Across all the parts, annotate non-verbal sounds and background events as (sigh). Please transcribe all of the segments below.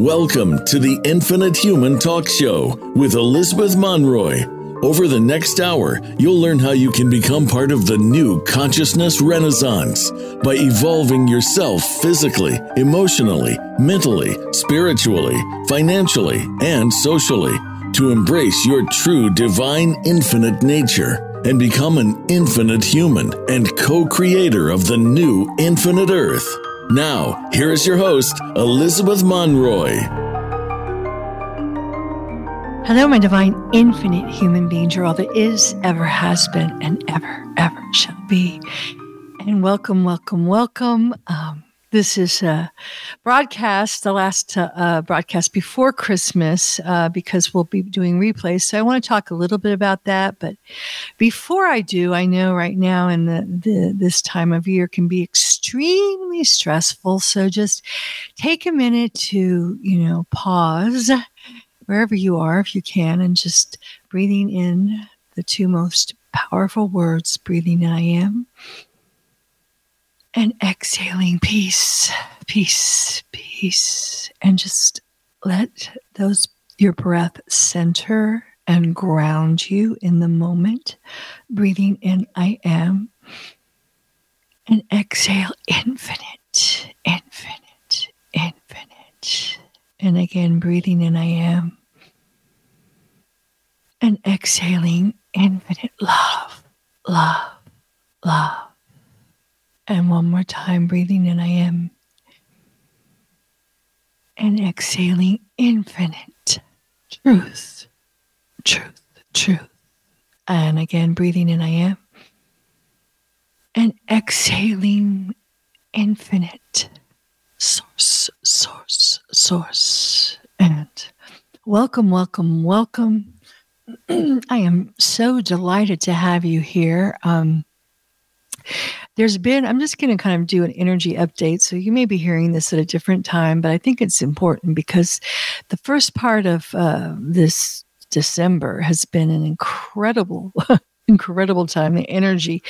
Welcome to the Infinite Human Talk Show with Elizabeth Monroy. Over the next hour, you'll learn how you can become part of the new consciousness renaissance by evolving yourself physically, emotionally, mentally, spiritually, financially, and socially to embrace your true divine infinite nature and become an infinite human and co creator of the new infinite earth. Now, here is your host, Elizabeth Monroy. Hello, my divine, infinite human being, You're all that is, ever has been, and ever, ever shall be. And welcome, welcome, welcome. Um, this is a broadcast, the last uh, broadcast before Christmas, uh, because we'll be doing replays. So I want to talk a little bit about that. But before I do, I know right now in the, the this time of year can be extremely stressful. So just take a minute to you know pause wherever you are, if you can, and just breathing in the two most powerful words: breathing I am and exhaling peace, peace, peace, and just let those your breath center and ground you in the moment. Breathing in, I am, and exhale, infinite, infinite, infinite. And again, breathing in, I am, and exhaling, infinite love, love, love. And one more time, breathing in, I am. And exhaling, infinite truth, truth, truth. And again, breathing in, I am. And exhaling, infinite source, source, source. And welcome, welcome, welcome. (clears throat) I am so delighted to have you here. Um, there's been, I'm just going to kind of do an energy update. So you may be hearing this at a different time, but I think it's important because the first part of uh, this December has been an incredible, (laughs) incredible time, the energy.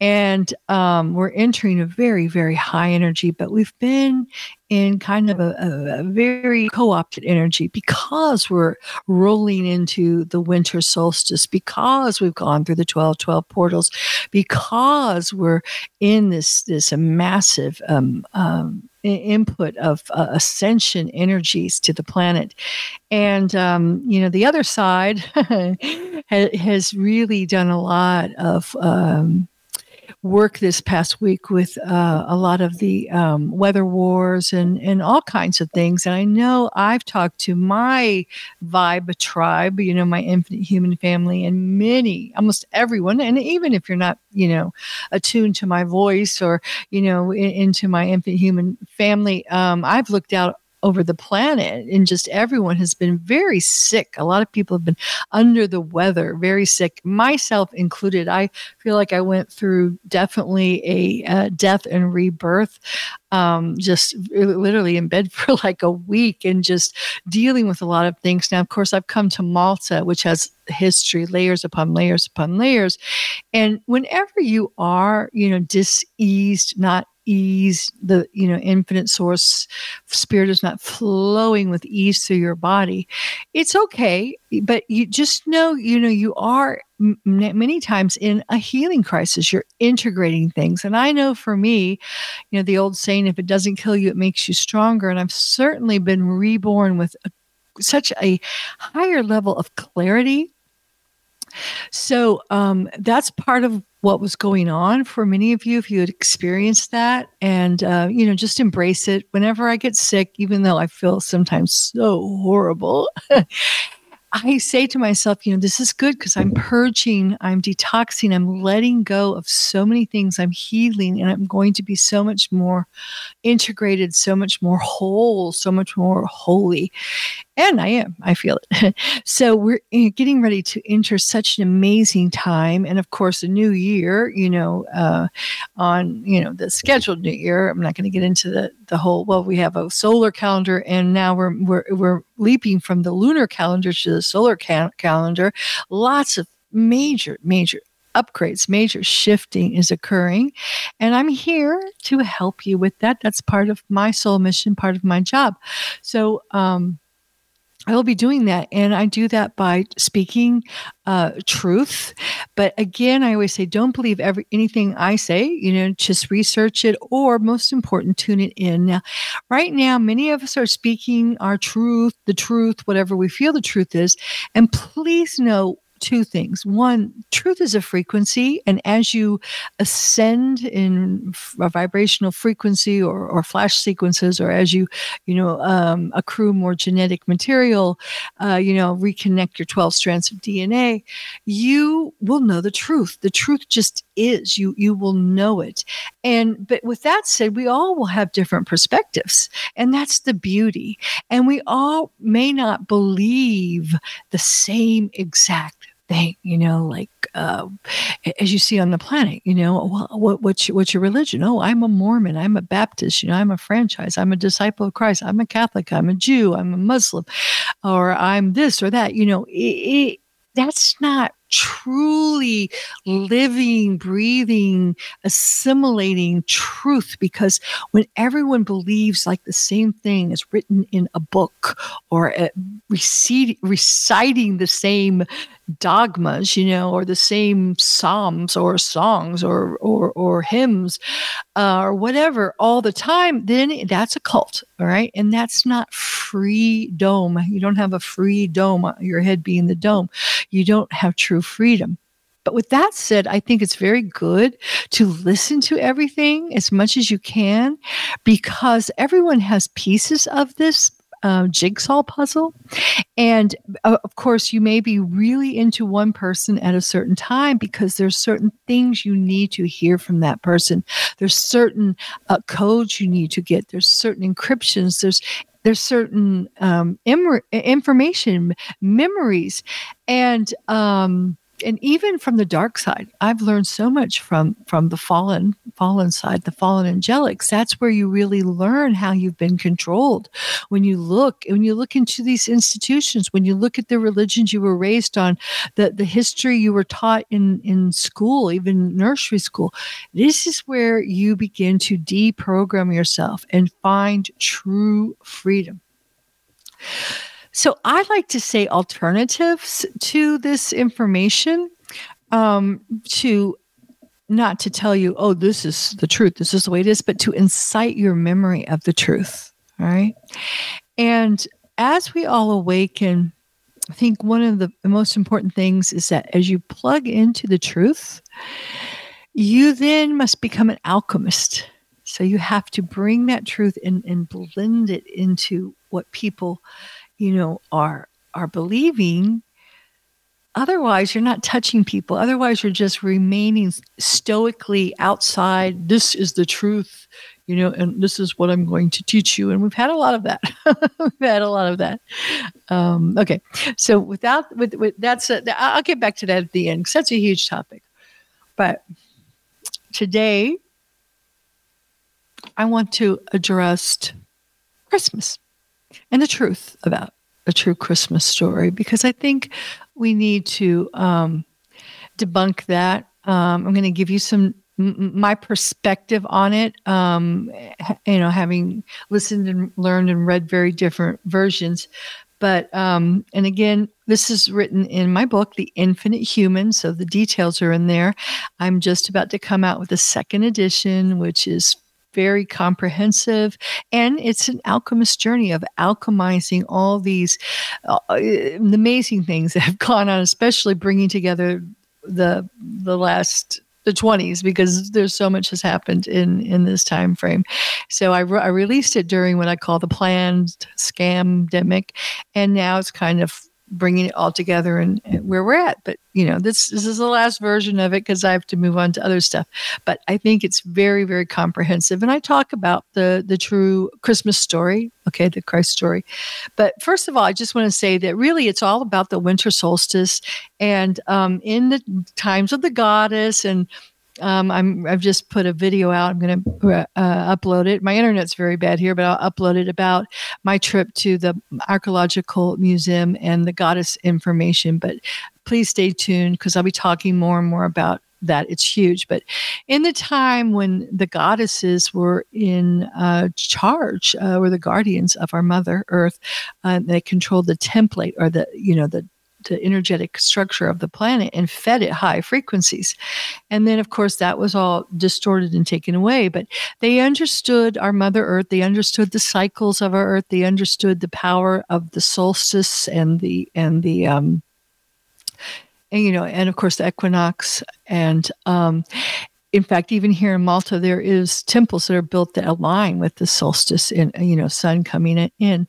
And um, we're entering a very, very high energy, but we've been in kind of a, a, a very co opted energy because we're rolling into the winter solstice, because we've gone through the 12 12 portals, because we're in this, this massive um, um, input of uh, ascension energies to the planet. And, um, you know, the other side (laughs) has really done a lot of. Um, work this past week with uh, a lot of the um, weather wars and, and all kinds of things. And I know I've talked to my vibe tribe, you know, my infinite human family, and many, almost everyone. And even if you're not, you know, attuned to my voice or, you know, in, into my infinite human family, um, I've looked out over the planet and just everyone has been very sick. A lot of people have been under the weather very sick myself included. I feel like i went through definitely a uh, death and rebirth um, just literally in bed (laughs) for like a week and just dealing with a lot of things. Now of course i've come to malta which has history layers upon layers upon layers. And whenever you are you know diseased not ease the you know infinite source spirit is not flowing with ease through your body. It's okay but you just know you know you are m- many times in a healing crisis. You're integrating things. And i know for me you know the old saying if it doesn't kill you it makes you stronger. And i've certainly been reborn with a, such a higher level of clarity so um, that's part of what was going on for many of you if you had experienced that and uh, you know just embrace it whenever i get sick even though i feel sometimes so horrible (laughs) I say to myself, you know, this is good because I'm purging, I'm detoxing, I'm letting go of so many things, I'm healing, and I'm going to be so much more integrated, so much more whole, so much more holy. And I am, I feel it. (laughs) so we're eh, getting ready to enter such an amazing time. And of course, a new year, you know, uh, on, you know, the scheduled new year. I'm not going to get into the, the whole, well, we have a solar calendar and now we're, we're, we're leaping from the lunar calendar to the solar ca- calendar. Lots of major, major upgrades, major shifting is occurring. And I'm here to help you with that. That's part of my soul mission, part of my job. So, um, I will be doing that. And I do that by speaking uh, truth. But again, I always say, don't believe every anything I say, you know, just research it or most important, tune it in. Now, right now, many of us are speaking our truth, the truth, whatever we feel the truth is. And please know two things. One, truth is a frequency, and as you ascend in a vibrational frequency or, or flash sequences, or as you, you know, um, accrue more genetic material, uh, you know, reconnect your 12 strands of DNA, you will know the truth. The truth just is. You you will know it. And but with that said, we all will have different perspectives, and that's the beauty. And we all may not believe the same exact thing, you know, like uh, as you see on the planet, you know, well, what, what's, your, what's your religion? Oh, I'm a Mormon, I'm a Baptist, you know, I'm a franchise, I'm a disciple of Christ, I'm a Catholic, I'm a Jew, I'm a Muslim, or I'm this or that. You know, it, it, that's not truly living, breathing, assimilating truth because when everyone believes like the same thing is written in a book or uh, reciting the same dogmas, you know, or the same psalms or songs or or, or hymns uh, or whatever all the time, then that's a cult, all right? And that's not free dome. You don't have a free dome, your head being the dome. You don't have true freedom. But with that said, I think it's very good to listen to everything as much as you can because everyone has pieces of this uh, jigsaw puzzle. And uh, of course, you may be really into one person at a certain time because there's certain things you need to hear from that person. There's certain uh, codes you need to get. There's certain encryptions. There's there's certain um, Im- information, memories, and um, and even from the dark side i've learned so much from from the fallen fallen side the fallen angelics. That's where you really learn how you've been controlled. When you look when you look into these institutions when you look at the religions you were raised on the the history you were taught in in school even nursery school this is where you begin to deprogram yourself and find true freedom so I like to say alternatives to this information um, to not to tell you, oh, this is the truth, this is the way it is, but to incite your memory of the truth. All right. And as we all awaken, I think one of the most important things is that as you plug into the truth, you then must become an alchemist. So you have to bring that truth and, and blend it into what people you know, are are believing. Otherwise, you're not touching people. Otherwise, you're just remaining stoically outside. This is the truth, you know, and this is what I'm going to teach you. And we've had a lot of that. (laughs) we've had a lot of that. Um, okay, so without with, with that's a, I'll get back to that at the end because that's a huge topic. But today, I want to address Christmas and the truth about a true Christmas story because I think we need to um, debunk that. Um, I'm going to give you some my perspective on it. Um, you know, having listened and learned and read very different versions, but um, and again, this is written in my book, The Infinite Human. So the details are in there. I'm just about to come out with a second edition, which is very comprehensive and it's an alchemist journey of alchemizing all these uh, amazing things that (laughs) have gone on especially bringing together the the last the 20s because there's so much has happened in in this time frame. So I, re- I released it during what i call the planned scam demic and now it's kind of bringing it all together and, and, where we're at. But you know, this this is the last version of it because I have to move on to other stuff. But I think it's very very comprehensive, and I talk about the the true Christmas story. Okay, the Christ story. But first of all, I just want to say that really it's all about the winter solstice, and um, in the times of the goddess and Um, I'm I've just put a video out. I'm going to uh, upload it. My internet's very bad here, but I'll upload it about my trip to the archaeological museum and the goddess information. But please stay tuned because I'll be talking more and more about that it's huge. But in the time when the goddesses were in uh, charge, uh, were the guardians of our Mother Earth, uh, they controlled the template or the you know the the energetic structure of the planet and fed it high frequencies. And then, of course, that was all distorted and taken away. But they understood our Mother Earth. They understood the cycles of our Earth. They understood the power of the solstice and the and the um, and, you know, and of course the equinox. And um, in fact, even here in Malta, there is temples that are built that align with the solstice and you know sun coming in.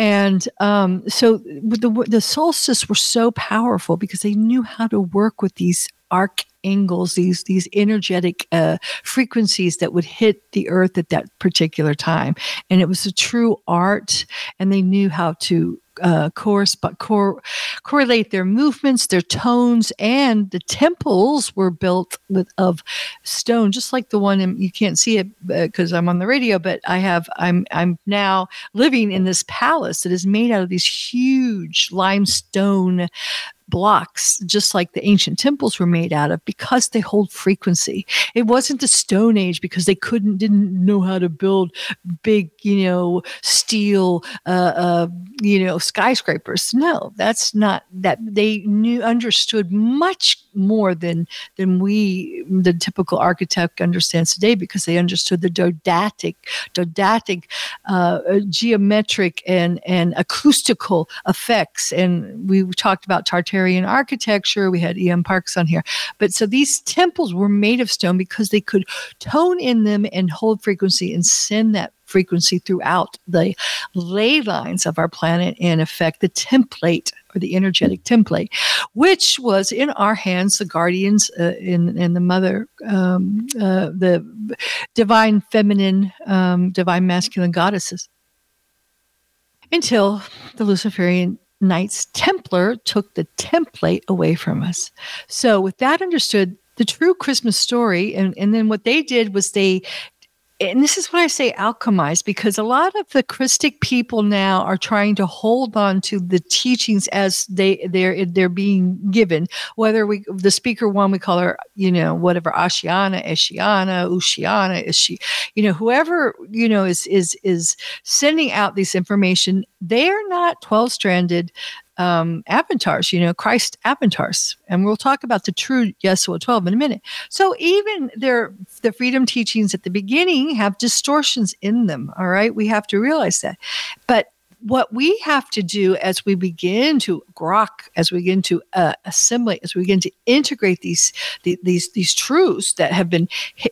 And um, so the the solstice were so powerful because they knew how to work with these arc angles, these these energetic uh, frequencies that would hit the earth at that particular time, and it was a true art. And they knew how to uh, course, but cor- correlate their movements, their tones, and the temples were built with of stone, just like the one in, you can't see it because uh, I'm on the radio, but I have I'm I'm now living in this palace that is made out of these huge limestone blocks, just like the ancient temples were made out of, because they hold frequency. It wasn't the Stone Age because they couldn't, didn't know how to build big, you know, steel, uh, uh, you know, skyscrapers. No, that's not that. They knew, understood much more than than we, the typical architect, understands today because they understood the dodectic, dodectic, uh, geometric and and acoustical effects. And we talked about Tartarian architecture. We had E.M. Parks on here. But so these temples were made of stone because they could tone in them and hold frequency and send that frequency throughout the ley lines of our planet and affect the template or the energetic template, which was in our hands, the guardians uh, in, in the mother, um, uh, the divine feminine, um, divine masculine goddesses. Until the Luciferian Knights Templar took the template away from us. So, with that understood, the true Christmas story, and, and then what they did was they and this is why I say alchemize because a lot of the Christic people now are trying to hold on to the teachings as they they're they're being given. Whether we the speaker one we call her you know whatever Ashiana, Eshiana, Ushiana, is she you know whoever you know is is is sending out this information. They are not twelve stranded um, avatars, you know, Christ avatars. And we'll talk about the true Yeshua 12 in a minute. So even their the freedom teachings at the beginning have distortions in them. All right. We have to realize that. But what we have to do as we begin to grok, as we begin to uh, assimilate, as we begin to integrate these, the, these these truths that have been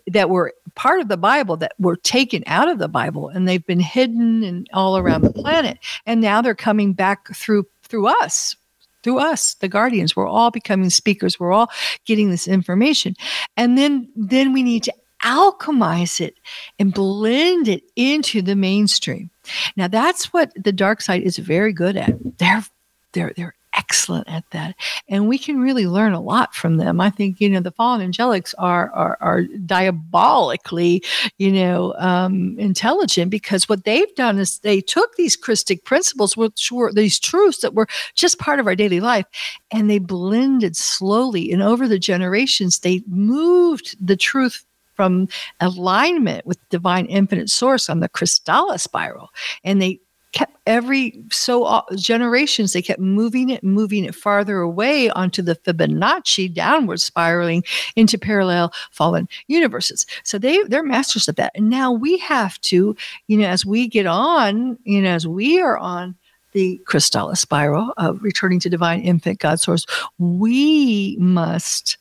that were part of the Bible that were taken out of the Bible and they've been hidden and all around the planet, and now they're coming back through through us through us the guardians. We're all becoming speakers. We're all getting this information. And then then we need to alchemize it and blend it into the mainstream. Now that's what the dark side is very good at. They're they're they're excellent at that. And we can really learn a lot from them. I think, you know, the fallen angelics are, are, are diabolically, you know, um, intelligent because what they've done is they took these Christic principles, which were these truths that were just part of our daily life, and they blended slowly. And over the generations, they moved the truth from alignment with divine infinite source on the Kristalla spiral. And they kept every so uh, generations they kept moving it moving it farther away onto the fibonacci downward spiraling into parallel fallen universes. So they they're masters of that. And now we have to you know as we get on you know as we are on the Kristalla spiral of returning to divine infant God source, we must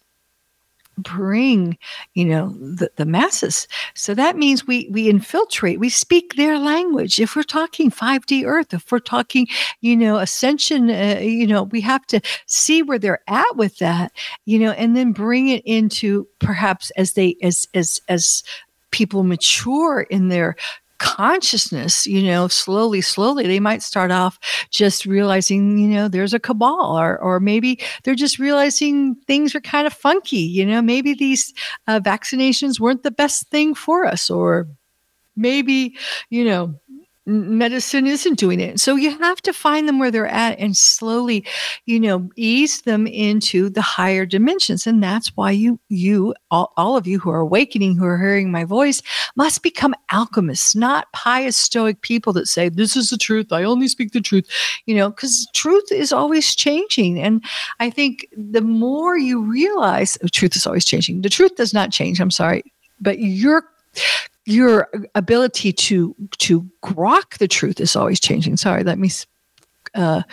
bring you know the, the masses. So that means we we infiltrate we speak their language. If we're talking 5d earth if we're talking you know ascension uh, you know we have to see where they're at with that you know and then bring it into perhaps as they as as as people mature in their consciousness, you know, slowly, slowly, they might start off just realizing, you know, there's a cabal, or, or maybe they're just realizing things are kind of funky. You know, maybe these uh, vaccinations weren't the best thing for us, or maybe, you know, medicine isn't doing it. So you have to find them where they're at and slowly, you know, ease them into the higher dimensions. And that's why you, you, all, all of you who are awakening, who are hearing my voice, must become alchemists, not pious stoic people that say, this is the truth. I only speak the truth, you know, because truth is always changing. And I think the more you realize, oh, truth is always changing. The truth does not change. I'm sorry, but you're your ability to to grok the truth is always changing. Sorry, let me uh,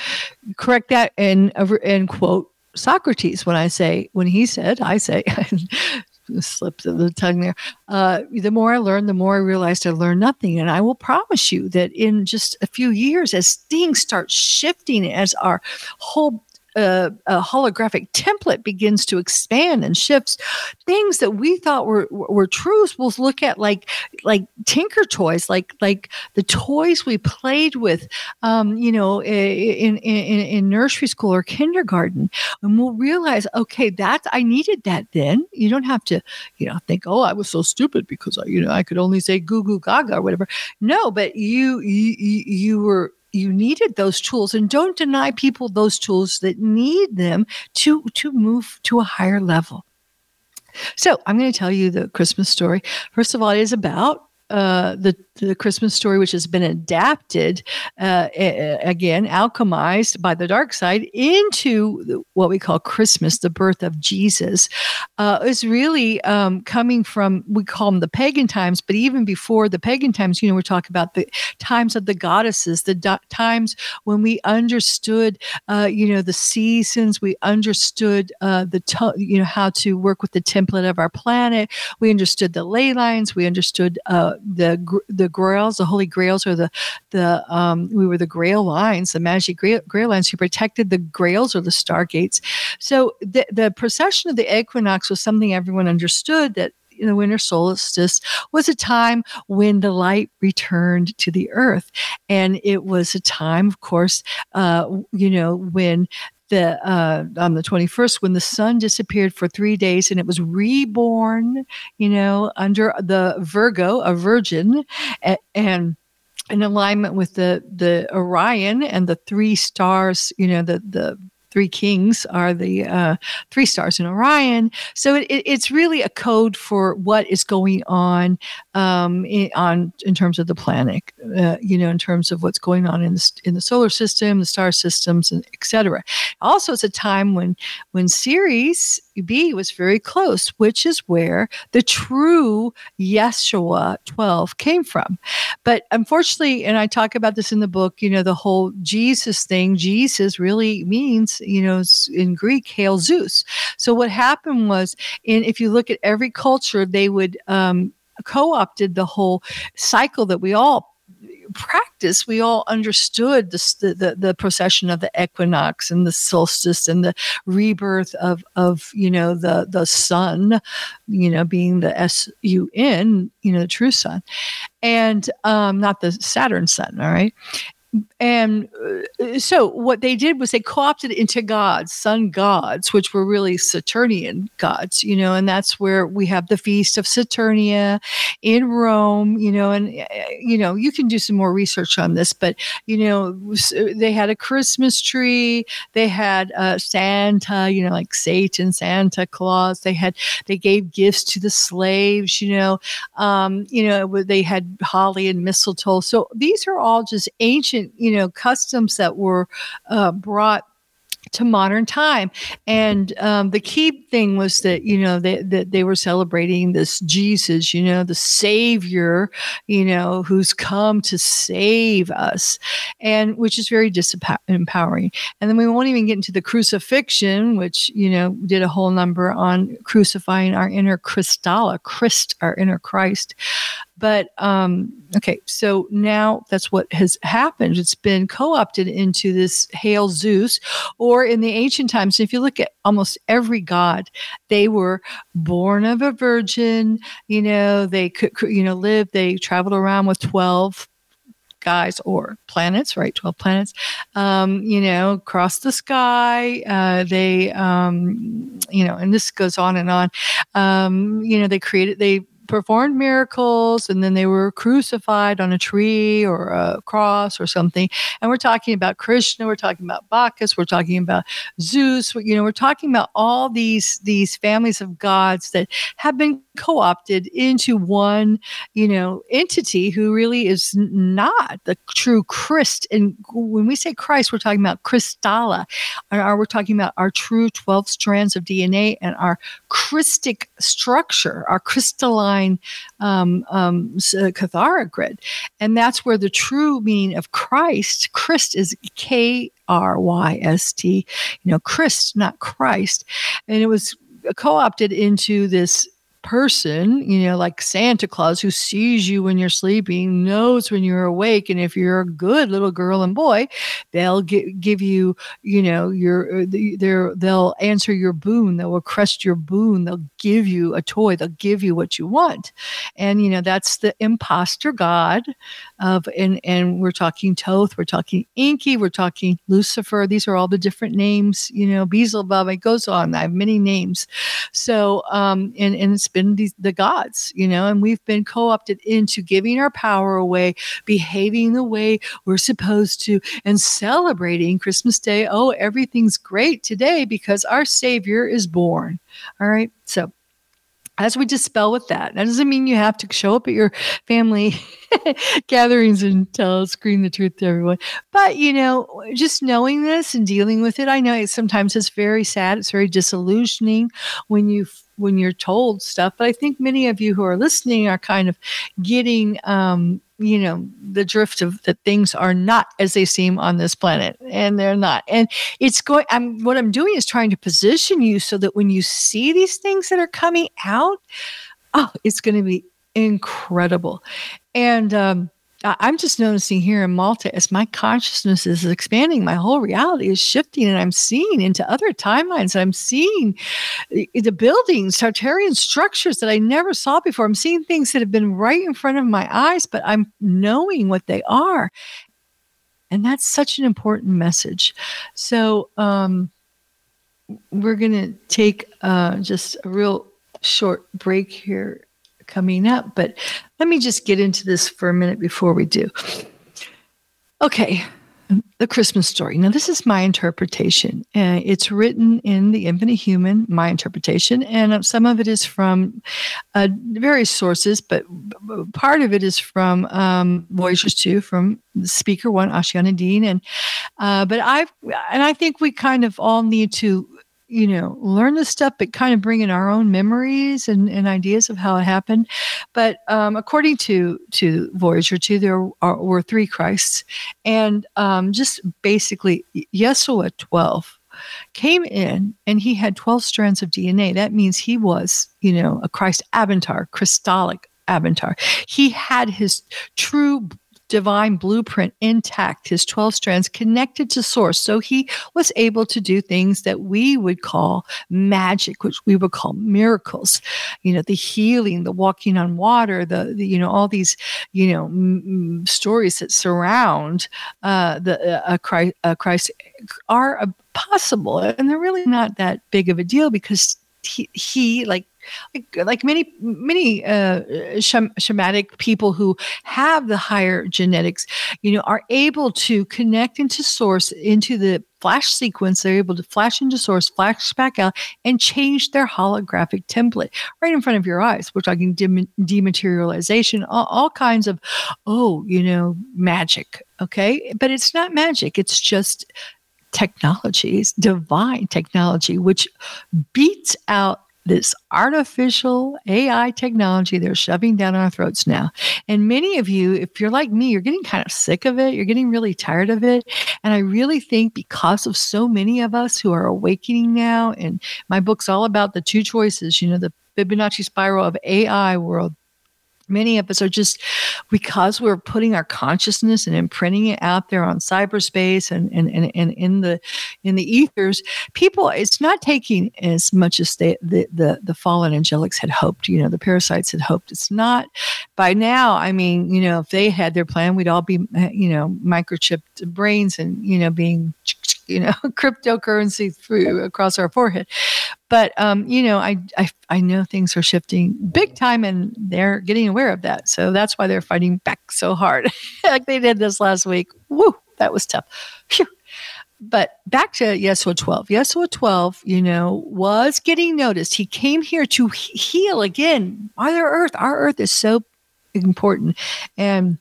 correct that and and quote Socrates when I say when he said I say (laughs) slipped of the tongue there. Uh, the more I learned, the more I realized I learned nothing. And I will promise you that in just a few years, as things start shifting, as our whole a, a, holographic template begins to expand and shifts, things that we thought were were truths, we'll look at like like tinker toys, like like the toys we played with, um, you know, in, in in nursery school or kindergarten, and we'll realize, okay, that I needed that then. You don't have to, you know, think, oh, I was so stupid because I, you know I could only say goo goo gaga or whatever. No, but you you you were you needed those tools and don't deny people those tools that need them to to move to a higher level. So i'm going to tell you the christmas story. First of all it is about uh, the the Christmas story, which has been adapted uh, again, alchemized by the dark side into what we call Christmas, the birth of Jesus, uh, is really um, coming from we call them the pagan times, but even before the pagan times, you know, we're talking about the times of the goddesses, the do- times when we understood, uh, you know, the seasons, we understood uh, the to- you know how to work with the template of our planet, we understood the ley lines, we understood uh, the the the grails, the holy grails, or the the um, we were the grail lines, the magic grail, grail lines who protected the grails or the stargates. So the the procession of the equinox was something everyone understood that the winter solstice was a time when the light returned to the earth. And it was a time, of course, uh, you know, when the uh, on the 21st when the sun disappeared for three days and it was reborn you know under the virgo a virgin and, and in alignment with the the orion and the three stars you know the the three kings are the uh, three stars in Orion. So it, it, it's really a code for what is going on um, in, on in terms of the planet. Uh, you know, in terms of what's going on in the in the solar system, the star systems, and etc. Also, it's a time when when Sirius B was very close, which is where the true Yeshua 12 came from. But unfortunately, and I talk about this in the book, you know, the whole Jesus thing, Jesus really means you know, in Greek, hail Zeus. So what happened was, in if you look at every culture, they would um, co-opted the whole cycle that we all practice, we all understood the, the, the procession of the equinox and the solstice and the rebirth of of you know the the sun, you know, being the S U N, you know, the true sun, and um, not the Saturn sun. All right, and uh, so what they did was they co-opted into gods sun gods which were really saturnian gods you know and that's where we have the feast of saturnia in rome you know and uh, you know you can do some more research on this but you know they had a christmas tree they had uh, santa you know like satan santa claus they had they gave gifts to the slaves you know um, you know they had holly and mistletoe. So these are all just ancient you know, customs that were uh, brought to modern time. And um, the key thing was that, you know, they, that they were celebrating this Jesus, you know, the Savior, you know, who's come to save us, and which is very disempowering. And then we won't even get into the crucifixion, which, you know, did a whole number on crucifying our inner Christalla, Christ, our inner Christ. But um, okay, so now that's what has happened. It's been co opted into this Hail Zeus, or in the ancient times, if you look at almost every god, they were born of a virgin, you know, they could, you know, live, they traveled around with 12 guys or planets, right? 12 planets, um, you know, across the sky. Uh, they, um, you know, and this goes on and on. Um, you know, they created, they performed miracles and then they were crucified on a tree or a cross or something. And we're talking about Krishna, we're talking about Bacchus, we're talking about Zeus, you know, we're talking about all these these families of gods that have been co-opted into one, you know, entity who really is not the true Christ. And when we say Christ, we're talking about Christalla, or we're talking about our true 12 strands of DNA and our Christic structure, our crystalline um, um, uh, grid. And that's where the true meaning of Christ, Christ is K R Y S T, you know, Christ, not Christ. And it was co opted into this person, you know, like Santa Claus who sees you when you're sleeping, knows when you're awake. And if you're a good little girl and boy, they'll gi- give you, you know, your, uh, they'll answer your boon. They'll request your boon. They'll give you a toy. They'll give you what you want. And, you know, that's the imposter God of, and, and we're talking Thoth, we're talking Enki, we're talking Lucifer. These are all the different names, you know, Beelzebub, it goes on. I have many names. So, um, and, and it's been these, the gods, you know, and we've been co opted into giving our power away, behaving the way we're supposed to, and celebrating Christmas Day. Oh, everything's great today because our Savior is born. All right. So, as we dispel with that, that doesn't mean you have to show up at your family (laughs) gatherings and tell, scream the truth to everyone. But, you know, just knowing this and dealing with it, I know it, sometimes it's very sad. It's very disillusioning when you when you're told stuff. But I think many of you who are listening are kind of getting, um, you know, the drift of that things are not as they seem on this planet, and they're not. And it's going. I'm what I'm doing is trying to position you so that when you see these things that are coming out, oh, it's going to be incredible. And um, I'm just noticing here in Malta as my consciousness is expanding, my whole reality is shifting, and I'm seeing into other timelines. I'm seeing the buildings, Tartarian structures that I never saw before. I'm seeing things that have been right in front of my eyes, but I'm knowing what they are. And that's such an important message. So, um, we're going to take uh, just a real short break here coming up. But let me just get into this for a minute before we do. Okay, the Christmas story. Now, this is my interpretation. Uh, it's written in The Infinite Human, my interpretation, and some of it is from uh, various sources, but part of it is from um, Voyagers 2, from Speaker One, Ashayana Deane. And, uh, but I've, and I think we kind of all need to you know, learn this stuff, but kind of bring in our own memories and, and ideas of how it happened. But um, according to to Voyager two, there are, were three Christs, and um, just basically Yeshua twelve came in and he had 12 strands of DNA. That means he was, you know, a Christ avatar, Christolic avatar. He had his true divine blueprint intact, his 12 strands connected to source. So he was able to do things that we would call magic, which we would call miracles. You know, the healing, the walking on water, the, the you know, all these, you know, m- stories that surround uh, the uh, Christ, Christ are possible. And they're really not that big of a deal because he, he like like, like many many uh, shamanic people who have the higher genetics, you know, are able to connect into source into the flash sequence. They're able to flash into source, flash back out, and change their holographic template right in front of your eyes. We're talking dem- dematerialization, all, all kinds of, oh, you know, magic. Okay, but it's not magic. It's just technologies, divine technology, which beats out this artificial AI technology they're shoving down our throats now. And many of you, if you're like me, you're getting kind of sick of it. You're getting really tired of it. And I really think because of so many of us who are awakening now, and my book's all about the two choices, you know, the Fibonacci spiral of AI world many of us are just because we're putting our consciousness and imprinting it out there on cyberspace and and, and, and in the in the ethers people it's not taking as much as they, the, the the fallen angelics had hoped you know the parasites had hoped. It's not by now i mean you know if they had their plan we'd all be you know microchipped brains and you know being (laughs) you know cryptocurrency through across our forehead but um, you know I, I i know things are shifting big time and they're getting aware of that so that's why they're fighting back so hard (laughs) like they did this last week woo that was tough Phew. but back to Yeshua 12. Yeshua 12, you know, was getting noticed. He came here to heal again. Mother Earth, our Earth is so important. And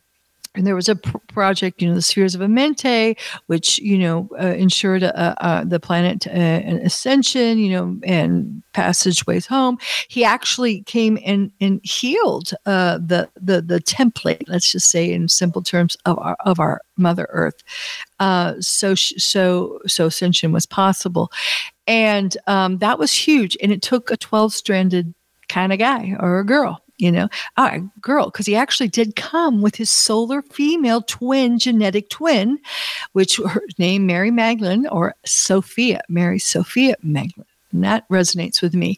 and there was a pr- project, you know, the Spheres of Amenti, which you know uh, ensured uh, uh, the planet uh, an ascension, you know, and passageways home. He actually came and and healed uh, the the the template, let's just say in simple terms, of our of our Mother Earth. Uh, so so so ascension was possible, and um, that was huge. And it took a twelve stranded kind of guy or a girl you know, a girl, because he actually did come with his solar female twin, genetic twin, which her name Mary Magdalene or Sophia, Mary Sophia Magdalene. And that resonates with me.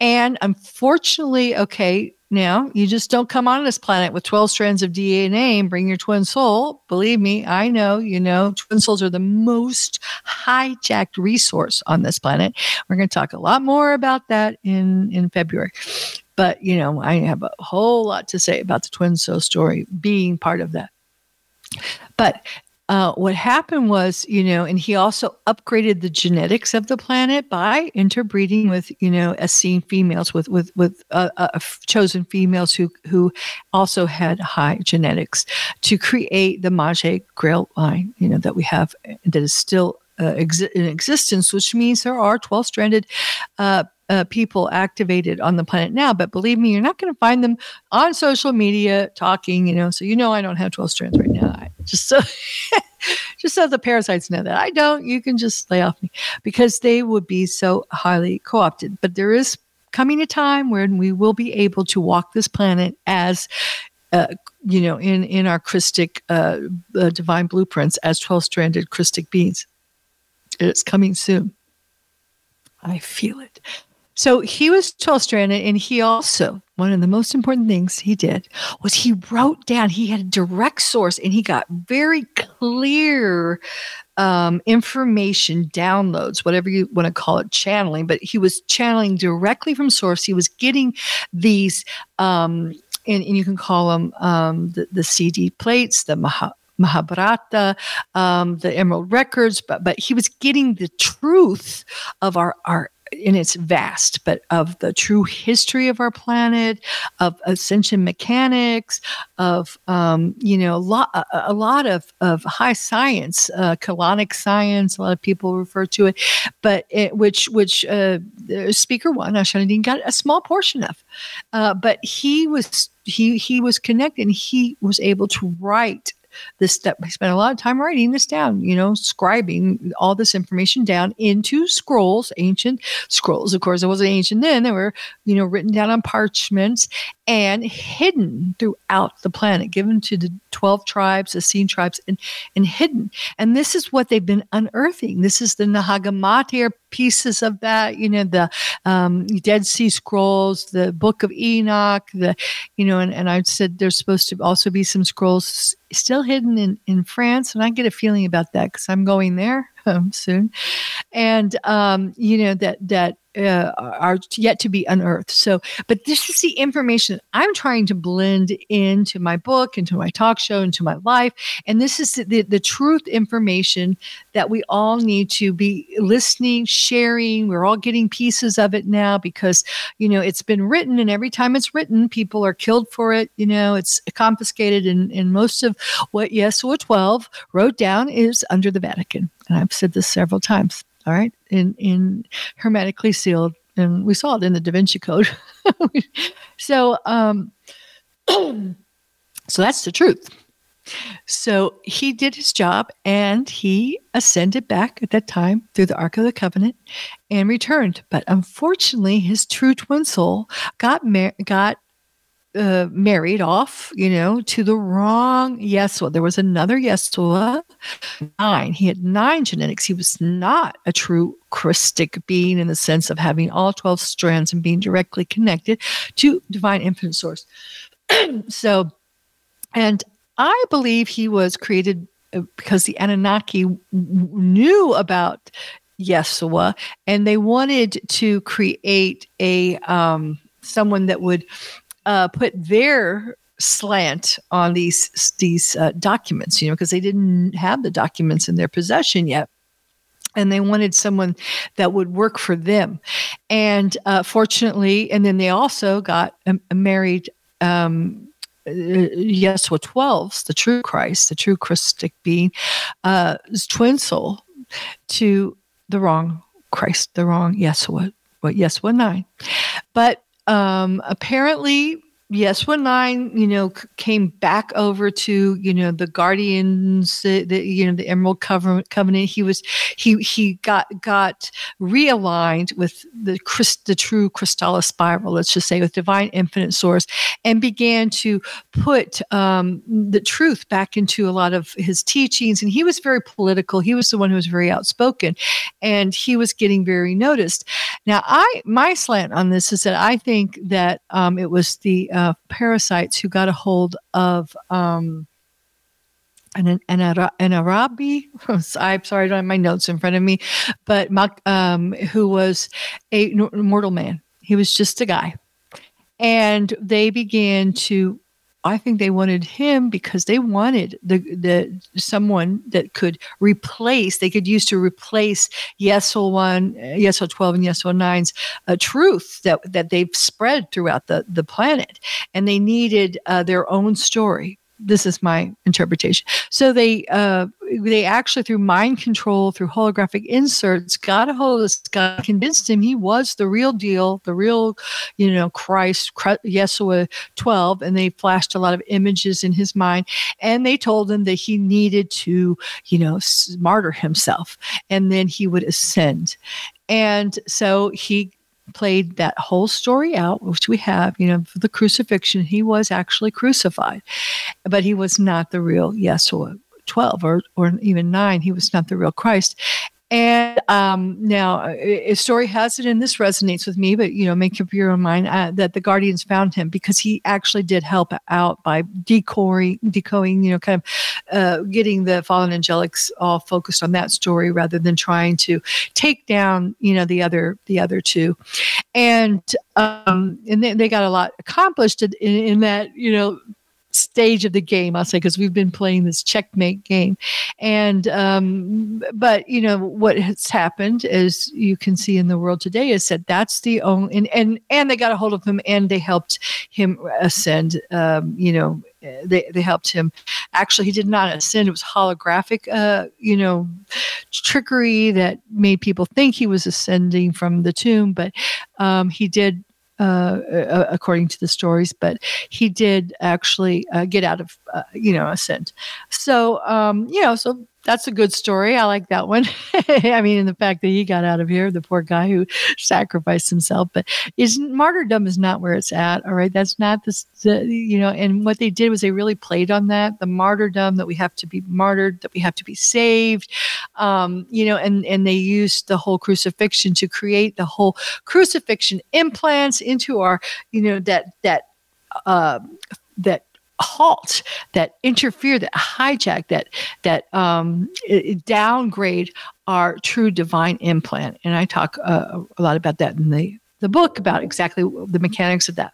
And unfortunately, okay, now you just don't come on this planet with 12 strands of DNA and bring your twin soul. Believe me, I know, you know, twin souls are the most hijacked resource on this planet. We're going to talk a lot more about that in, in February. But, you know, I have a whole lot to say about the twin soul story being part of that. But uh, what happened was, you know, and he also upgraded the genetics of the planet by interbreeding with, you know, Essene females with with with uh, uh, chosen females who who also had high genetics to create the Mage Grail line, you know, that we have that is still exi- in existence, which means there are 12 stranded uh, uh, people activated on the planet now. But believe me, you're not going to find them on social media talking, you know. So, you know, I don't have 12 strands right now. I, just so. (laughs) just so the parasites know that I don't, you can just lay off me because they would be so highly co opted. But there is coming a time when we will be able to walk this planet as uh, you know, in in our Christic uh, uh, divine blueprints as twelve stranded Christic beings. It's coming soon. I feel it. So he was 12 stranded, and he also, one of the most important things he did was he wrote down, he had a direct source and he got very clear um, information downloads, whatever you want to call it, channeling, but he was channeling directly from source. He was getting these, um, and, and, you can call them um, the, the, CD plates, the Maha, Mahabharata, um, the Emerald Records, but but he was getting the truth of our our in its vast, but of the true history of our planet, of ascension mechanics, of um, you know a lot, a, a, lot of of high science, uh, Keylontic science. A lot of people refer to it, but it, which which uh, Speaker One Ashayana Deane got a small portion of, uh, but he was he he was connected. he was able to write this step. I spent a lot of time writing this down, you know, scribing all this information down into scrolls, ancient scrolls. Of course, it wasn't ancient then. They were, you know, written down on parchments and hidden throughout the planet, given to the 12 tribes, the Essene tribes, and, and hidden. And this is what they've been unearthing. This is the Nag Hammadi pieces of that, you know, the um, Dead Sea Scrolls, the Book of Enoch, the, you know, and, and I said there's supposed to also be some scrolls still hidden in, in France. And I get a feeling about that because I'm going there (laughs) um, soon. And, um, you know, that, that, uh, are yet to be unearthed. So, but this is the information I'm trying to blend into my book, into my talk show, into my life. And this is the, the, truth information that we all need to be listening, sharing. We're all getting pieces of it now because, you know, it's been written and every time it's written, people are killed for it. You know, it's confiscated. And, and most of what Yeshua 12 wrote down is under the Vatican. And I've said this several times all right, in in hermetically sealed, and we saw it in the Da Vinci Code. (laughs) so, um, (clears throat) so that's the truth. So he did his job and he ascended back at that time through the Ark of the Covenant and returned. But unfortunately, his true twin soul got mar- got uh, married off, you know, to the wrong Yeshua. There was another Yeshua, nine. He had nine genetics. He was not a true Christic being in the sense of having all 12 strands and being directly connected to divine infinite source. (clears throat) so, and I believe he was created uh, because the Anunnaki knew about Yeshua and they wanted to create a um, someone that would uh, put their slant on these these uh, documents, you know, because they didn't have the documents in their possession yet. And they wanted someone that would work for them. And uh, fortunately, and then they also got a married um, uh, Yeshua 12s, the true Christ, the true Christic being, uh, twin soul to the wrong Christ, the wrong Yeshua, what Yeshua 9. But um, apparently Yeshua Nine, you know, came back over to you know the Guardians, the, the you know the Emerald Covenant. He was he he got got realigned with the Christ, the true Crystallis spiral. Let's just say with divine infinite source, and began to put um, the truth back into a lot of his teachings. And he was very political. He was the one who was very outspoken, and he was getting very noticed. Now, I my slant on this is that I think that um, it was the uh, parasites who got a hold of um, an, an, an Arahabi. (laughs) I'm sorry, I don't have my notes in front of me, but um, who was a mortal man. He was just a guy. And they began to I think they wanted him because they wanted the the someone that could replace they could use to replace Yeshua one, Yeshua twelve, and Yeshua nine's uh, truth that that they've spread throughout the the planet, and they needed uh, their own story this is my interpretation. So they uh, they actually through mind control, through holographic inserts, got a hold of this guy, convinced him he was the real deal, the real, you know, Christ, Yeshua twelve, and they flashed a lot of images in his mind, and they told him that he needed to, you know, martyr himself, and then he would ascend. And so he played that whole story out, which we have, you know, for the crucifixion. He was actually crucified, but he was not the real Yeshua 12 or, or even 9. He was not the real Christ. And um, now, a story has it, and this resonates with me, but you know, make up your own mind uh, that the Guardians found him because he actually did help out by decoying, decoying, you know, kind of uh, getting the fallen angelics all focused on that story rather than trying to take down, you know, the other the other two, and um, and they, they got a lot accomplished in, in that, you know stage of the game, I'll say, because we've been playing this checkmate game. And, um, but, you know, what has happened, as you can see in the world today, is that that's the only, and, and, and they got a hold of him and they helped him ascend, um, you know, they, they helped him. Actually, he did not ascend. It was holographic, uh, you know, trickery that made people think he was ascending from the tomb. But um, he did uh, uh, according to the stories, but he did actually uh, get out of, uh, you know, a scent. So, um, you know, so that's a good story. I like that one. (laughs) I mean, in the fact that he got out of here, the poor guy who sacrificed himself, but is martyrdom is not where it's at. All right. That's not the, you know, and what they did was they really played on that, the martyrdom that we have to be martyred, that we have to be saved. Um, you know, and, and they used the whole crucifixion to create the whole crucifixion implants into our, you know, that, that, uh, that halt, that interfere, that hijack, that that um, downgrade our true divine implant. And I talk uh, a lot about that in the the book about exactly the mechanics of that.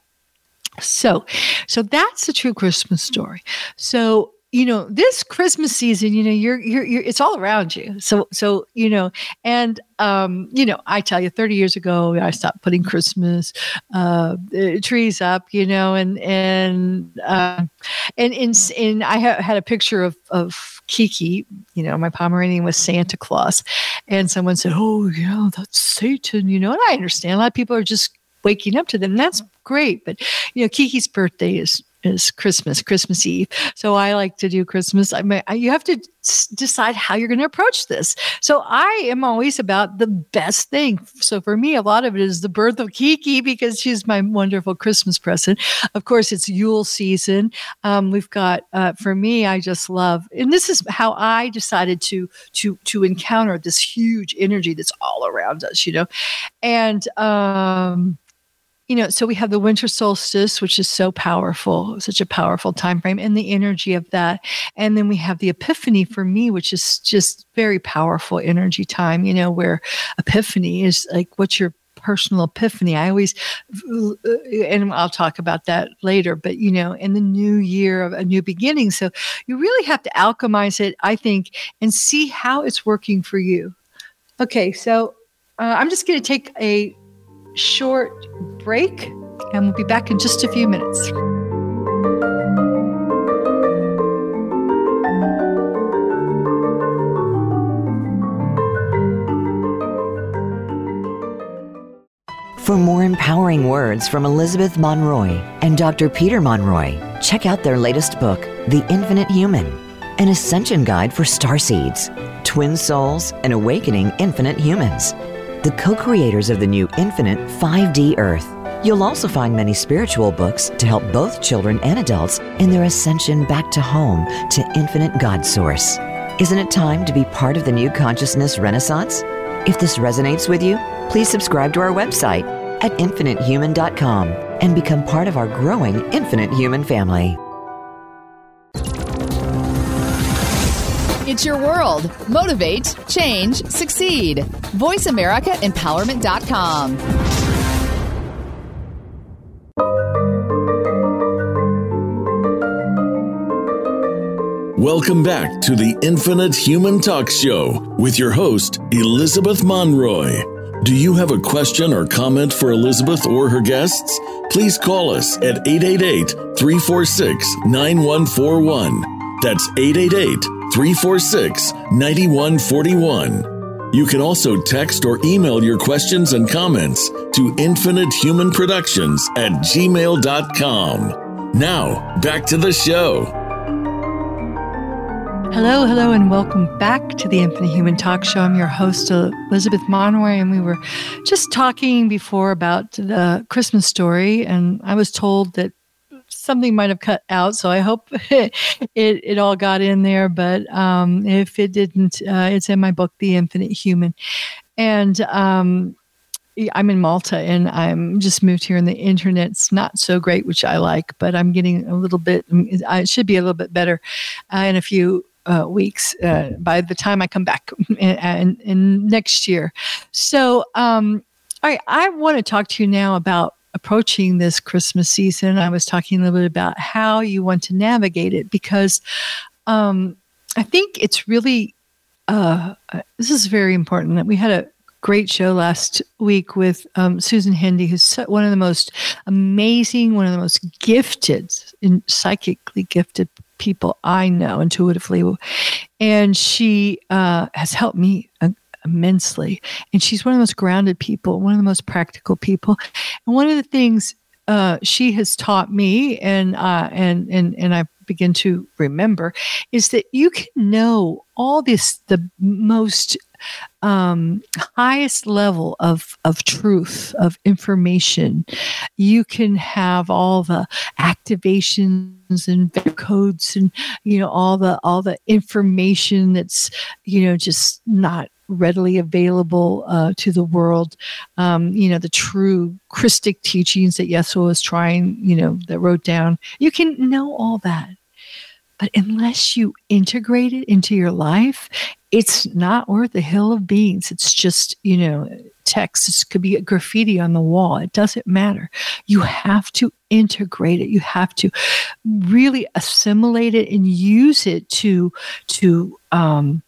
So, so that's the true Christmas story. So you know this christmas season you know you're, you're you're it's all around you. So so you know and um you know i tell you 30 years ago i stopped putting christmas uh, uh trees up you know and and uh, and in in i ha- had a picture of of kiki you know my pomeranian was santa claus. And someone said oh yeah that's satan you know and i understand. A lot of people are just waking up to them. That's great but you know kiki's birthday is is Christmas, Christmas Eve. So I like to do Christmas. I mean, you have to decide how you're going to approach this. So I am always about the best thing. So for me, a lot of it is the birth of Kiki because she's my wonderful Christmas present. Of course, it's Yule season. Um, we've got uh, for me, I just love, and this is how I decided to to to encounter this huge energy that's all around us, you know, and um, you know so we have the winter solstice which is so powerful such a powerful time frame and the energy of that. And then we have the epiphany for me which is just very powerful energy time you know where epiphany is like what's your personal epiphany? I always and i'll talk about that later but you know in the new year of a new beginning. So you really have to alchemize it i think and see how it's working for you. Okay so uh, i'm just going to take a short break, and we'll be back in just a few minutes. For more empowering words from Elizabeth Monroy and Dr. Peter Monroy, check out their latest book, The Infinite Human An Ascension Guide for Starseeds, Twin Souls, and Awakening Infinite Humans the co creators of the new Infinite 5D Earth. You'll also find many spiritual books to help both children and adults in their ascension back to home to infinite God Source. Isn't it time to be part of the new consciousness renaissance? If this resonates with you, please subscribe to our website at infinitehuman.com and become part of our growing Infinite Human family. Your world. Motivate, change, succeed. VoiceAmericaEmpowerment.com. Welcome back to the Infinite Human Talk Show with your host, Elizabeth Monroy. Do you have a question or comment for Elizabeth or her guests? Please call us at 888 346 9141. That's 888 346 9141. You can also text or email your questions and comments to infinitehumanproductions at gmail.com. Now, back to the show. Hello, hello, and welcome back to the Infinite Human Talk Show. I'm your host, Elizabeth Monroy, and we were just talking before about the Christmas story. And I was told that something might have cut out. So I hope (laughs) it, it, all got in there. But um, if it didn't, uh, it's in my book, The Infinite Human. And um, I'm in Malta and I'm just moved here and the internet's not so great, which I like, but I'm getting a little bit, it should be a little bit better uh, in a few uh, weeks uh, by the time I come back (laughs) in next year. So, um, all right, I want to talk to you now about approaching this Christmas season, I was talking a little bit about how you want to navigate it because um, I think it's really, uh, this is very important that we had a great show last week with um, Susan Hendy, who's one of the most amazing, one of the most gifted, in psychically gifted people I know intuitively. And she uh, has helped me immensely. And she's one of the most grounded people, one of the most practical people. And one of the things uh, she has taught me, and uh, and and and I begin to remember, is that you can know all this the most um, highest level of of truth of information. You can have all the activations and codes and you know all the all the information that's you know just not readily available uh, to the world. Um, you know, the true Christic teachings that Yeshua was trying, you know, that wrote down. You can know all that. But unless you integrate it into your life, it's not worth a hill of beans. It's just, you know, text. It could be a graffiti on the wall. It doesn't matter. You have to integrate it. You have to really assimilate it and use it to to um,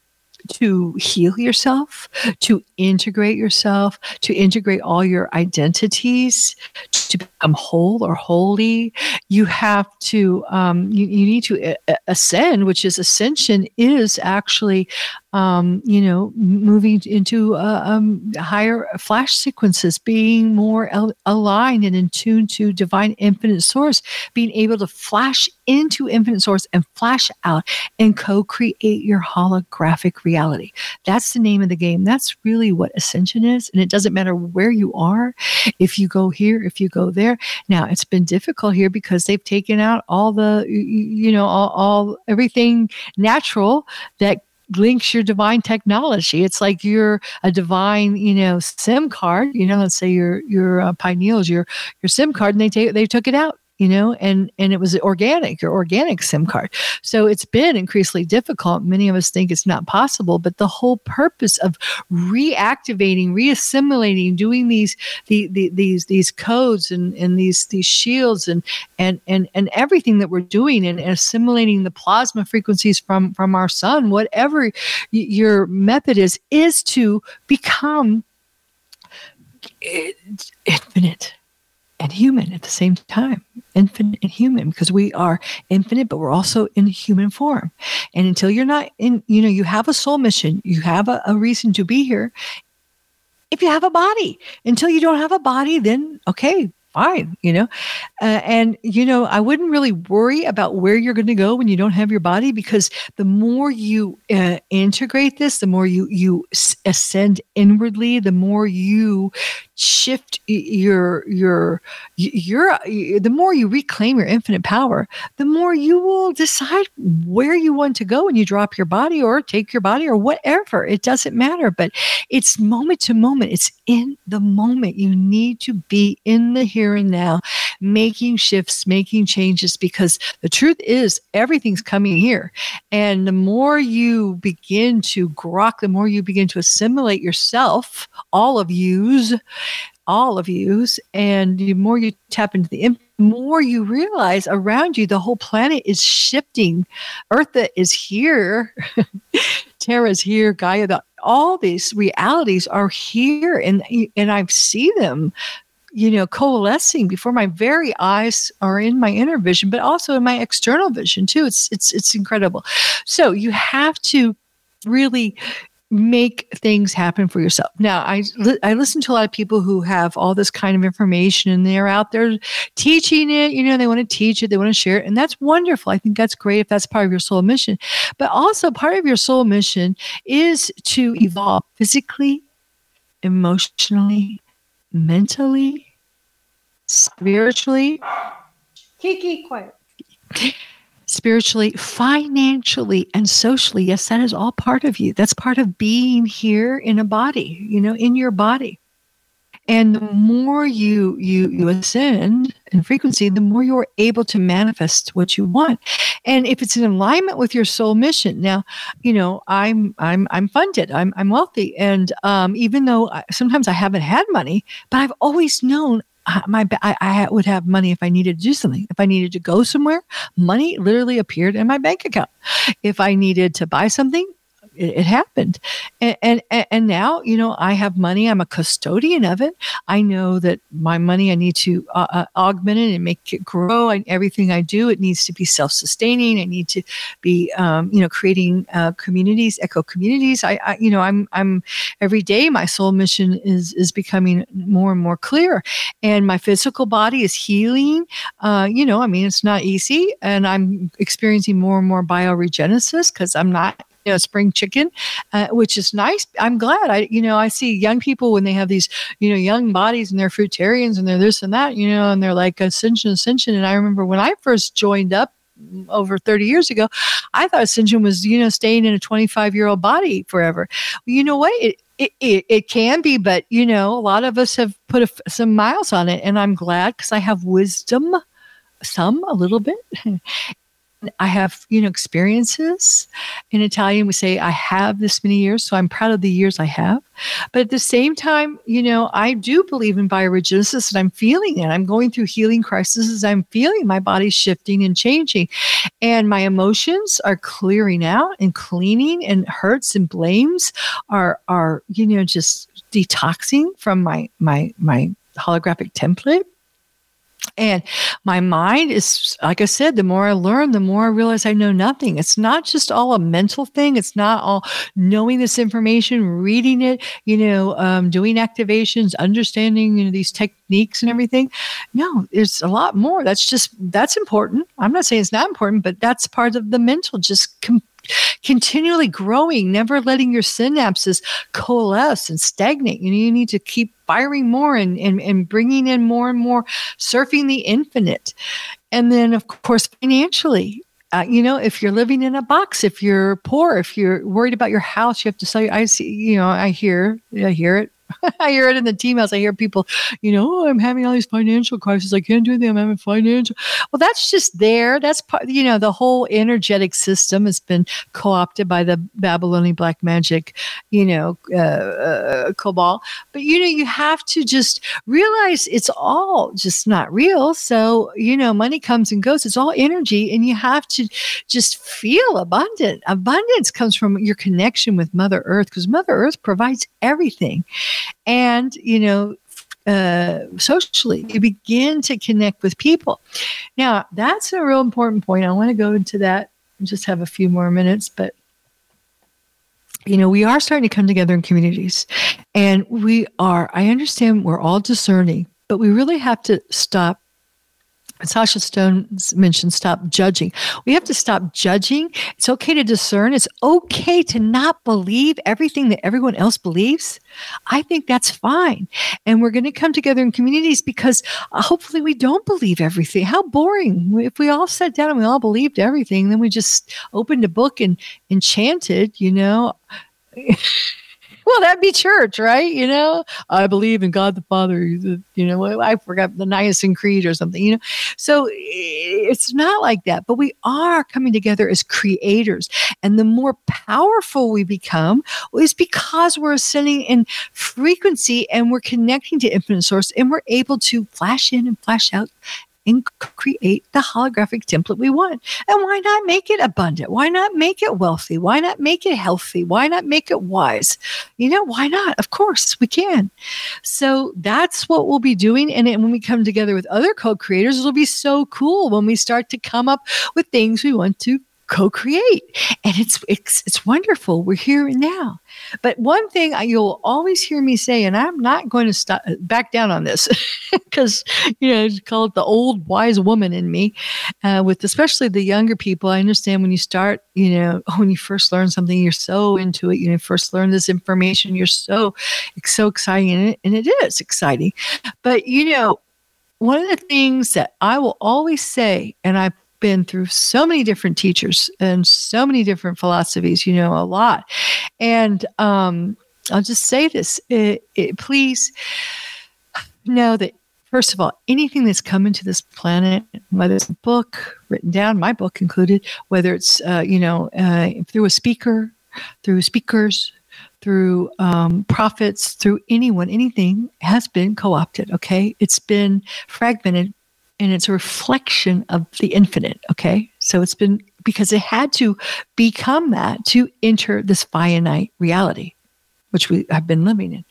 to heal yourself, to integrate yourself, to integrate all your identities, to become whole or holy. You have to, um, you, you need to ascend, which is ascension, is actually um, you know, moving into uh, um, higher flash sequences, being more al- aligned and in tune to divine infinite source, being able to flash into infinite source and flash out and co-create your holographic reality. That's the name of the game. That's really what ascension is. And it doesn't matter where you are, if you go here, if you go there. Now it's been difficult here because they've taken out all the, you know, all, all everything natural that links your divine technology. It's like you're a divine, you know, SIM card. You know, let's say your your uh, pineals, your your SIM card, and they take they took it out you know and and it was organic your organic sim card. So it's been increasingly difficult. Many of us think it's not possible but the whole purpose of reactivating reassimilating doing these the, the, these these codes and and these these shields and and and and everything that we're doing and, assimilating the plasma frequencies from from our sun whatever y- your method is is to become infinite and human at the same time. Infinite and human because we are infinite but we're also in human form. And until you're not in you know you have a soul mission you have a, a reason to be here. If you have a body until you don't have a body then okay fine, you know? Uh, and, you know, I wouldn't really worry about where you're going to go when you don't have your body because the more you uh, integrate this, the more you, you ascend inwardly, the more you shift your your your the more you reclaim your infinite power the more you will decide where you want to go when you drop your body or take your body or whatever. It doesn't matter but it's moment to moment. It's in the moment. You need to be in the here and now making shifts making changes because the truth is everything's coming here. And the more you begin to grok the more you begin to assimilate yourself all of yous all of yous. And the more you tap into the more you realize around you, the whole planet is shifting. Earth is here, (laughs) Terra's here, Gaia, the, all these realities are here, and and I see them you know coalescing before my very eyes are in my inner vision but also in my external vision too it's it's it's incredible so you have to really make things happen for yourself. Now, I I listen to a lot of people who have all this kind of information and they're out there teaching it, you know, they want to teach it, they want to share it, and that's wonderful. I think that's great if that's part of your soul mission. But also part of your soul mission is to evolve physically, emotionally, mentally, spiritually. Kiki, quiet (laughs) spiritually, financially, and socially. Yes, that is all part of you. That's part of being here in a body, you know, in your body. And the more you you you ascend in frequency, the more you're able to manifest what you want. And if it's in alignment with your soul mission, now, you know, I'm I'm I'm funded, I'm I'm wealthy, and um, even though I, sometimes I haven't had money, but I've always known my I, I would have money if I needed to do something. If I needed to go somewhere, money literally appeared in my bank account. If I needed to buy something, it, it happened. And, and, and now, you know, I have money. I'm a custodian of it. I know that my money, I need to uh, uh, augment it and make it grow. And everything I do, it needs to be self-sustaining. I need to be, um, you know, creating uh, communities, eco communities. I, I, you know, I'm, I'm every day. My soul mission is is becoming more and more clear, and my physical body is healing. Uh, you know, I mean, it's not easy, and I'm experiencing more and more bioregenesis because I'm not you know spring chicken, uh, which is nice. I'm glad. I you know I see young people when they have these you know young bodies and they're fruitarians and they're this and that you know and they're like ascension ascension. And I remember when I first joined up over 30 years ago, I thought ascension was, you know, staying in a 25 year old body forever. Well, you know what? It, it, it, it, can be, but, you know, a lot of us have put a, some miles on it. And I'm glad because I have wisdom, some, a little bit. (laughs) I have, you know, experiences. In Italian, we say, I have this many years. So I'm proud of the years I have. But at the same time, you know, I do believe in bioregenesis and I'm feeling it. I'm going through healing crises. I'm feeling my body shifting and changing. And my emotions are clearing out and cleaning and hurts and blames are, are, you know, just detoxing from my, my, my holographic template And my mind is, like I said, the more I learn, the more I realize I know nothing. It's not just all a mental thing. It's not all knowing this information, reading it, you know, um, doing activations, understanding, you know, these techniques and everything. No, there's a lot more. That's just, that's important. I'm not saying it's not important, but that's part of the mental, just continually growing, never letting your synapses coalesce and stagnate. You know, you need to keep firing more and, and, and bringing in more and more, surfing the infinite. And then, of course, financially, uh, you know, if you're living in a box, if you're poor, if you're worried about your house, you have to sell your. I see, you know, I hear, I hear it (laughs) I hear it in the team emails. I hear people, you know, oh, I'm having all these financial crises. I can't do anything. I'm having financial. Well, that's just there. That's part, you know, the whole energetic system has been co opted by the Babylonian black magic, you know, uh, uh. But, you know, you have to just realize it's all just not real. So, you know, money comes and goes. It's all energy. And you have to just feel abundant. Abundance comes from your connection with Mother Earth because Mother Earth provides everything and you know uh, socially you begin to connect with people. Now that's a real important point. I want to go into that and just have a few more minutes but you know we are starting to come together in communities. And we are i understand we're all discerning but we really have to stop Sasha Stone mentioned stop judging. We have to stop judging. It's okay to discern. It's okay to not believe everything that everyone else believes. I think that's fine. And we're going to come together in communities because uh, hopefully we don't believe everything. How boring. If we all sat down and we all believed everything, then we just opened a book and enchanted, you know. (laughs) well, that'd be church, right? You know, I believe in God the Father. You know, I forgot the Nicene Creed or something. You know, so it's not like that. But we are coming together as creators, and the more powerful we become is because we're ascending in frequency and we're connecting to infinite source, and we're able to flash in and flash out and create the holographic template we want. And why not make it abundant? Why not make it wealthy? Why not make it healthy? Why not make it wise? You know, why not? Of course, we can. So that's what we'll be doing. And when we come together with other co creators, it'll be so cool when we start to come up with things we want to co-create. And it's it's it's wonderful. We're here and now. But one thing you'll always hear me say and i'm not going to stop back down on this (laughs) because you know call it the old wise woman in me uh, with especially the younger people. I understand when you start you know when you first learn something you're so into it. You know first learn this information you're so it's so exciting and it, and it is exciting. But you know one of the things that I will always say, and I been through so many different teachers and so many different philosophies, you know, a lot. And um, I'll just say this it, it, please know that, first of all, anything that's come into this planet, whether it's a book written down, my book included, whether it's, uh, you know, uh, through a speaker, through speakers, through um, prophets, through anyone, anything has been co opted, okay? It's been fragmented and it's a reflection of the infinite. Okay. So it's been because it had to become that to enter this finite reality, which we have been living in.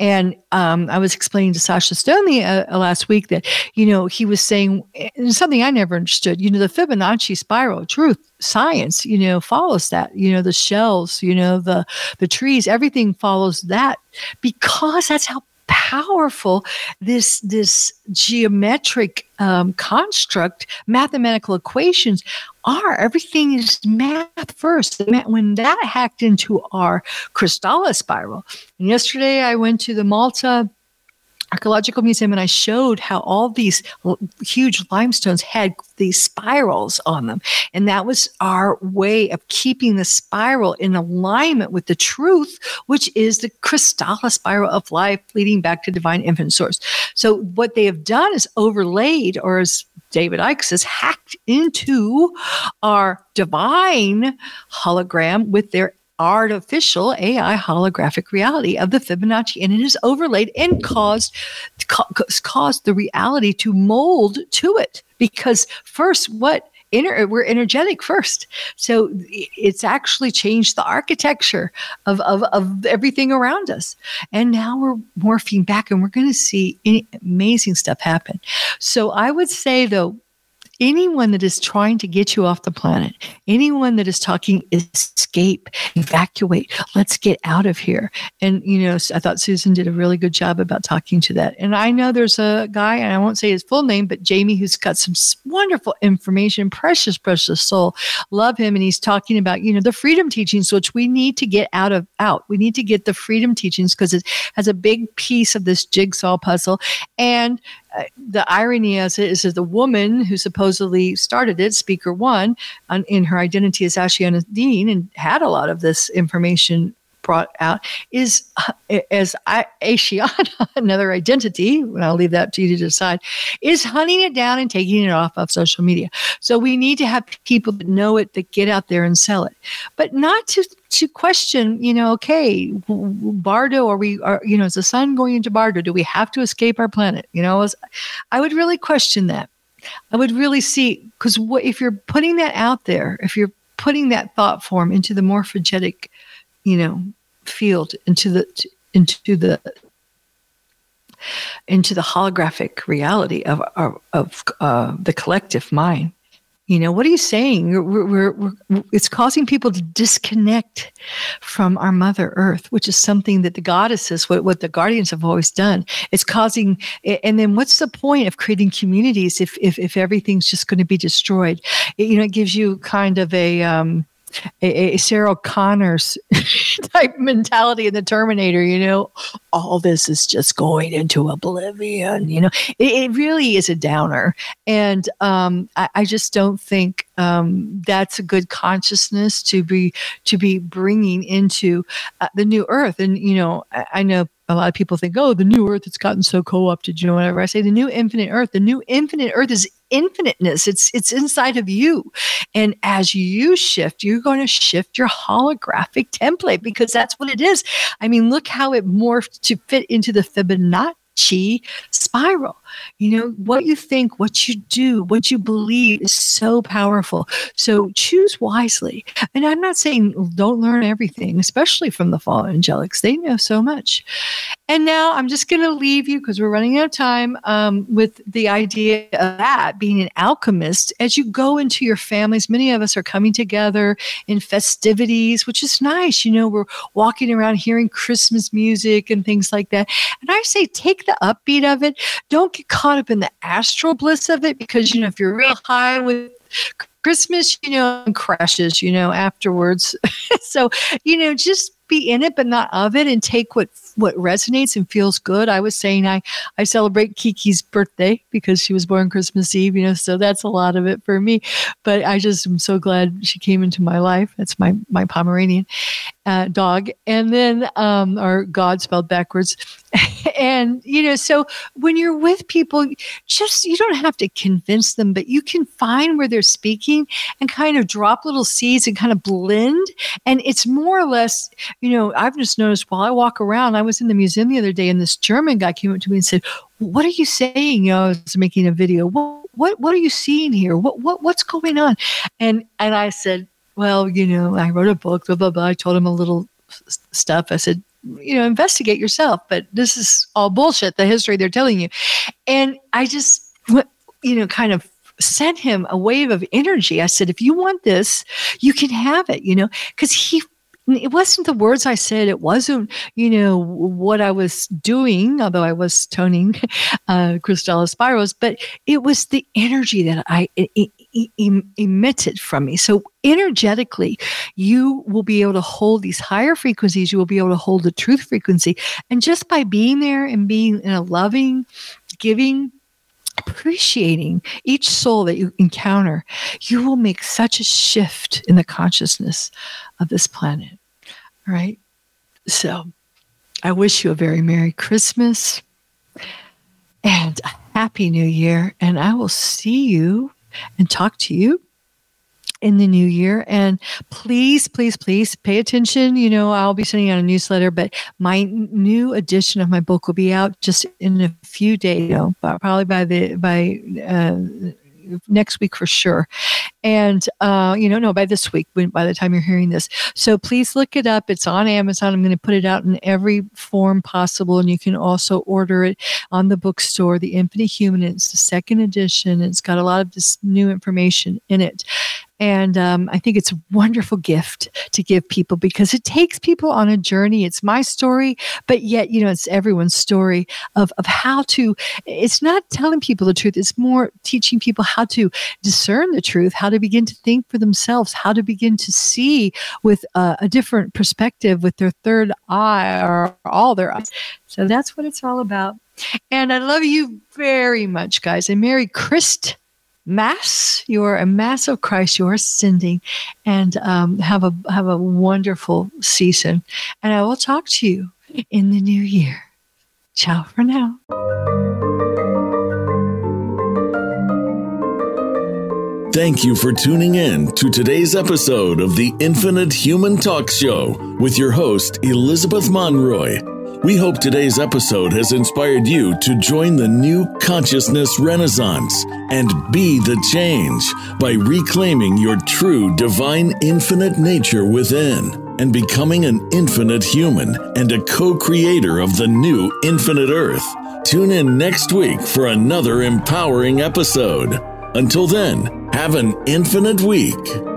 And um, I was explaining to Sasha Stoney uh, last week that, you know, he was saying something I never understood. You know, the Fibonacci spiral, truth, science, you know, follows that. You know, the shells, you know, the the trees, everything follows that because that's how powerful this this geometric um, construct, mathematical equations are. Everything is math first. When that hacked into our Kristalla spiral, and yesterday I went to the Malta archaeological museum and I showed how all these huge limestones had these spirals on them. And that was our way of keeping the spiral in alignment with the truth, which is the Kristalla spiral of life leading back to divine infinite source. So what they have done is overlaid, or as David Icke says, hacked into our divine hologram with their artificial AI holographic reality of the Fibonacci, and it is overlaid and caused ca- caused the reality to mold to it. Because first, what inner we're energetic first so it's actually changed the architecture of, of, of everything around us and now we're morphing back and we're going to see amazing stuff happen so i would say though anyone that is trying to get you off the planet, anyone that is talking escape, evacuate, let's get out of here. And, you know, I thought Susan did a really good job about talking to that. And I know there's a guy, and I won't say his full name, but Jamie, who's got some wonderful information, precious, precious soul. Love him. And he's talking about, you know, the freedom teachings, which we need to get out of out. We need to get the freedom teachings because it has a big piece of this jigsaw puzzle. And the irony is, is that the woman who supposedly started it, Speaker One, in her identity as Ashayana Deane, and had a lot of this information brought out is uh, as I, Ashayana, (laughs) another identity, and I'll leave that to you to decide, is hunting it down and taking it off of social media. So we need to have people that know it that get out there and sell it, but not to to question, you know, okay, Bardo, are we, are, you know, is the sun going into Bardo? Do we have to escape our planet? You know, I would really question that. I would really see, because if you're putting that out there, if you're putting that thought form into the morphogetic you know field into the into the into the holographic reality of of, of uh, the collective mind. You know what are you saying? We're, we're, we're, it's causing people to disconnect from our mother earth which is something that the goddesses what, what the guardians have always done. It's causing and then what's the point of creating communities if if, if everything's just going to be destroyed? It, you know it gives you kind of a um, a, a Sarah Connor's (laughs) type mentality in the Terminator, you know, all this is just going into oblivion, you know, it, it really is a downer. And um, I, I, just don't think um, that's a good consciousness to be, to be bringing into uh, the new earth. And, you know, I, I know a lot of people think, oh, the new earth has gotten so co-opted, you know, whatever. I say the new infinite earth, the new infinite earth is infiniteness. It's it's inside of you. And as you shift, you're going to shift your holographic template because that's what it is. I mean, look how it morphed to fit into the Fibonacci spiral. You know, what you think, what you do, what you believe is so powerful. So choose wisely. And I'm not saying don't learn everything, especially from the fallen angelics. They know so much. And now I'm just going to leave you because we're running out of time um, with the idea of that being an alchemist as you go into your families. Many of us are coming together in festivities, which is nice. You know, we're walking around hearing Christmas music and things like that. And I say, take the upbeat of it. Don't get caught up in the astral bliss of it because, you know, if you're real high with Christmas, you know, and crashes, you know, afterwards. (laughs) so, you know, just be in it, but not of it and take what what resonates and feels good. I was saying I I celebrate Kiki's birthday because she was born Christmas Eve, you know, so that's a lot of it for me. But I just am so glad she came into my life. That's my my Pomeranian uh, dog, and then um, or God spelled backwards. (laughs) and you know, so when you're with people, just you don't have to convince them, but you can find where they're speaking and kind of drop little seeds and kind of blend. And it's more or less, you know, I've just noticed while I walk around. I was in the museum the other day, and this German guy came up to me and said, "What are you saying?" You know, I was making a video. What what what are you seeing here? What what what's going on? And and I said, "Well, you know, I wrote a book. Blah blah blah." I told him a little stuff. I said, you know, investigate yourself. But this is all bullshit. The history they're telling you, and I just, you know, kind of sent him a wave of energy. I said, if you want this, you can have it, you know, because he it wasn't the words I said. It wasn't, you know, what I was doing, although I was toning (laughs) uh, Crystalla Spirals, but it was the energy that I it, emitted from me. So energetically, you will be able to hold these higher frequencies. You will be able to hold the truth frequency. And just by being there and being in a loving, giving, appreciating each soul that you encounter, you will make such a shift in the consciousness of this planet. All right. So I wish you a very Merry Christmas and a Happy New Year. And I will see you and talk to you in the new year. And please, please, please pay attention. You know, I'll be sending out a newsletter, but my new edition of my book will be out just in a few days, you know, probably by the, by, uh, next week for sure. And, uh, you know, no, by this week, by the time you're hearing this. So please look it up. It's on Amazon. I'm going to put it out in every form possible. And you can also order it on the bookstore, The Infinite Human. It's the second edition. It's got a lot of this new information in it. And um, I think it's a wonderful gift to give people because it takes people on a journey. It's my story, but yet, you know, it's everyone's story of, of how to, it's not telling people the truth. It's more teaching people how to discern the truth, how to begin to think for themselves, how to begin to see with a different perspective with their third eye or all their eyes. So that's what it's all about. And I love you very much, guys. And Merry Christ mass. You are a mass of Christ. You are ascending, and um, have a have a wonderful season. And I will talk to you in the new year. Ciao for now. Thank you for tuning in to today's episode of the Infinite Human Talk Show with your host, Elizabeth Monroy. We hope today's episode has inspired you to join the new consciousness renaissance and be the change by reclaiming your true divine infinite nature within and becoming an infinite human and a co creator of the new infinite earth. Tune in next week for another empowering episode. Until then, have an infinite week.